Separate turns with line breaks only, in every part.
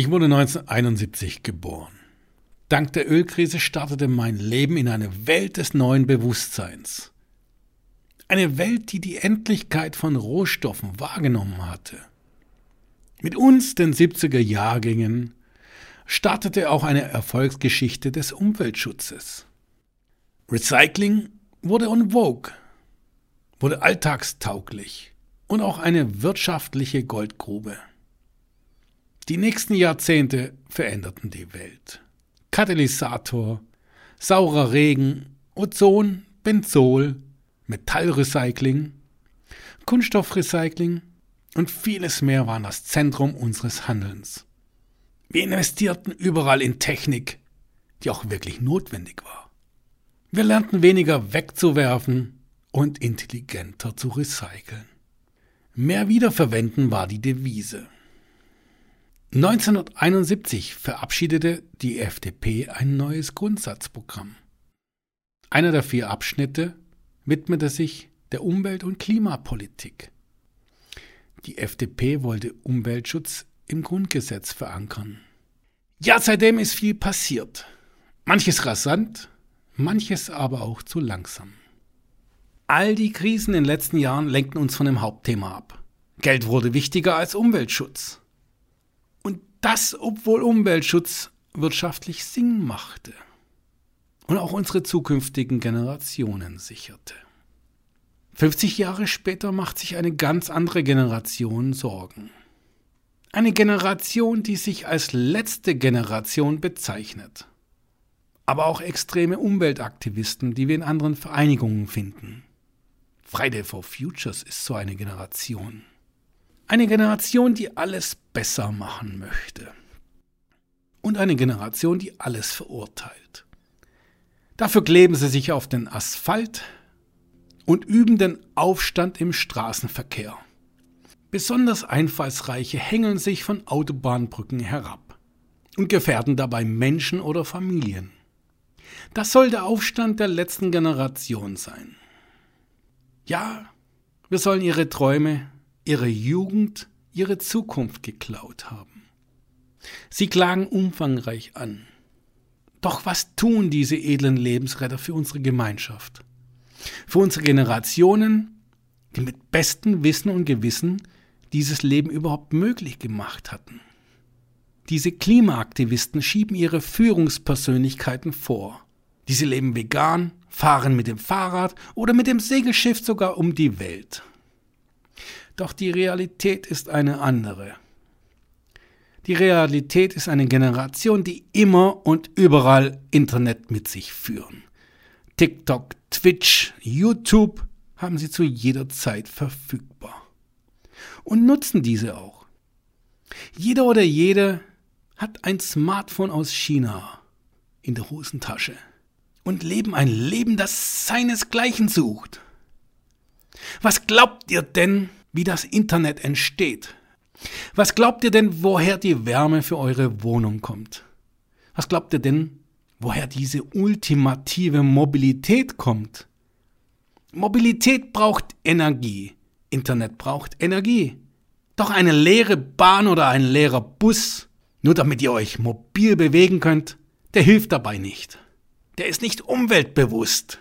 Ich wurde 1971 geboren. Dank der Ölkrise startete mein Leben in eine Welt des neuen Bewusstseins. Eine Welt, die die Endlichkeit von Rohstoffen wahrgenommen hatte. Mit uns, den 70er Jahrgängen, startete auch eine Erfolgsgeschichte des Umweltschutzes. Recycling wurde en vogue, wurde alltagstauglich und auch eine wirtschaftliche Goldgrube. Die nächsten Jahrzehnte veränderten die Welt. Katalysator, saurer Regen, Ozon, Benzol, Metallrecycling, Kunststoffrecycling und vieles mehr waren das Zentrum unseres Handelns. Wir investierten überall in Technik, die auch wirklich notwendig war. Wir lernten weniger wegzuwerfen und intelligenter zu recyceln. Mehr wiederverwenden war die Devise. 1971 verabschiedete die FDP ein neues Grundsatzprogramm. Einer der vier Abschnitte widmete sich der Umwelt- und Klimapolitik. Die FDP wollte Umweltschutz im Grundgesetz verankern. Ja, seitdem ist viel passiert. Manches rasant, manches aber auch zu langsam. All die Krisen in den letzten Jahren lenkten uns von dem Hauptthema ab. Geld wurde wichtiger als Umweltschutz. Und das, obwohl Umweltschutz wirtschaftlich Sinn machte und auch unsere zukünftigen Generationen sicherte. 50 Jahre später macht sich eine ganz andere Generation Sorgen. Eine Generation, die sich als letzte Generation bezeichnet. Aber auch extreme Umweltaktivisten, die wir in anderen Vereinigungen finden. Friday for Futures ist so eine Generation. Eine Generation, die alles besser machen möchte. Und eine Generation, die alles verurteilt. Dafür kleben sie sich auf den Asphalt und üben den Aufstand im Straßenverkehr. Besonders Einfallsreiche hängeln sich von Autobahnbrücken herab und gefährden dabei Menschen oder Familien. Das soll der Aufstand der letzten Generation sein. Ja, wir sollen ihre Träume, ihre Jugend, ihre Zukunft geklaut haben. Sie klagen umfangreich an. Doch was tun diese edlen Lebensretter für unsere Gemeinschaft? Für unsere Generationen, die mit bestem Wissen und Gewissen dieses Leben überhaupt möglich gemacht hatten. Diese Klimaaktivisten schieben ihre Führungspersönlichkeiten vor. Diese leben vegan, fahren mit dem Fahrrad oder mit dem Segelschiff sogar um die Welt. Doch die Realität ist eine andere. Die Realität ist eine Generation, die immer und überall Internet mit sich führen. TikTok, Twitch, YouTube haben sie zu jeder Zeit verfügbar. Und nutzen diese auch. Jeder oder jede hat ein Smartphone aus China in der Hosentasche und leben ein Leben, das seinesgleichen sucht. Was glaubt ihr denn, wie das Internet entsteht. Was glaubt ihr denn, woher die Wärme für eure Wohnung kommt? Was glaubt ihr denn, woher diese ultimative Mobilität kommt? Mobilität braucht Energie. Internet braucht Energie. Doch eine leere Bahn oder ein leerer Bus, nur damit ihr euch mobil bewegen könnt, der hilft dabei nicht. Der ist nicht umweltbewusst.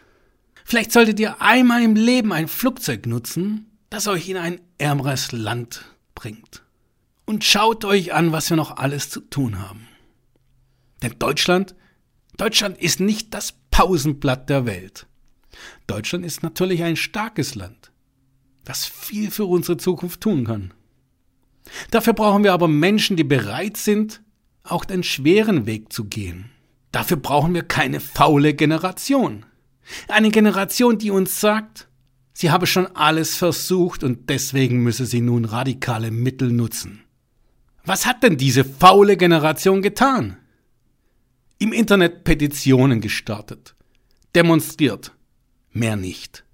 Vielleicht solltet ihr einmal im Leben ein Flugzeug nutzen, das euch in ein ärmeres Land bringt. Und schaut euch an, was wir noch alles zu tun haben. Denn Deutschland, Deutschland ist nicht das Pausenblatt der Welt. Deutschland ist natürlich ein starkes Land, das viel für unsere Zukunft tun kann. Dafür brauchen wir aber Menschen, die bereit sind, auch den schweren Weg zu gehen. Dafür brauchen wir keine faule Generation. Eine Generation, die uns sagt, Sie habe schon alles versucht und deswegen müsse sie nun radikale Mittel nutzen. Was hat denn diese faule Generation getan? Im Internet Petitionen gestartet, demonstriert, mehr nicht.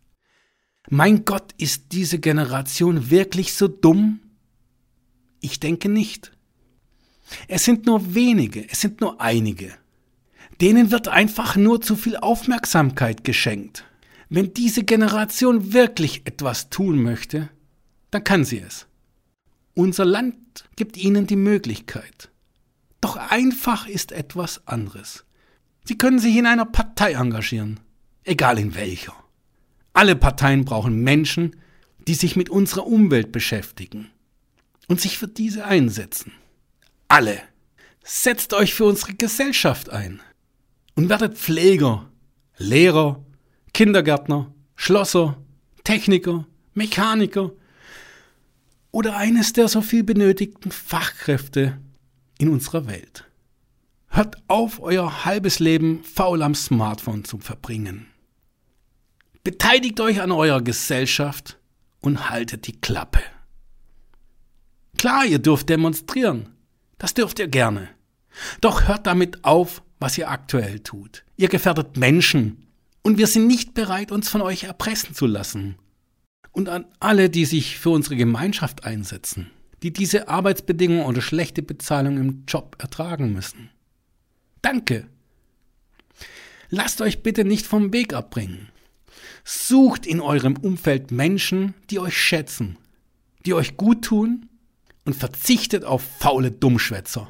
Mein Gott, ist diese Generation wirklich so dumm? Ich denke nicht. Es sind nur wenige, es sind nur einige. Denen wird einfach nur zu viel Aufmerksamkeit geschenkt. Wenn diese Generation wirklich etwas tun möchte, dann kann sie es. Unser Land gibt ihnen die Möglichkeit. Doch einfach ist etwas anderes. Sie können sich in einer Partei engagieren, egal in welcher. Alle Parteien brauchen Menschen, die sich mit unserer Umwelt beschäftigen und sich für diese einsetzen. Alle. Setzt euch für unsere Gesellschaft ein und werdet Pfleger, Lehrer, Kindergärtner, Schlosser, Techniker, Mechaniker oder eines der so viel benötigten Fachkräfte in unserer Welt. Hört auf, euer halbes Leben faul am Smartphone zu verbringen. Beteiligt euch an eurer Gesellschaft und haltet die Klappe. Klar, ihr dürft demonstrieren. Das dürft ihr gerne. Doch hört damit auf, was ihr aktuell tut. Ihr gefährdet Menschen. Und wir sind nicht bereit, uns von euch erpressen zu lassen. Und an alle, die sich für unsere Gemeinschaft einsetzen, die diese Arbeitsbedingungen oder schlechte Bezahlung im Job ertragen müssen. Danke. Lasst euch bitte nicht vom Weg abbringen. Sucht in eurem Umfeld Menschen, die euch schätzen, die euch gut tun und verzichtet auf faule Dummschwätzer.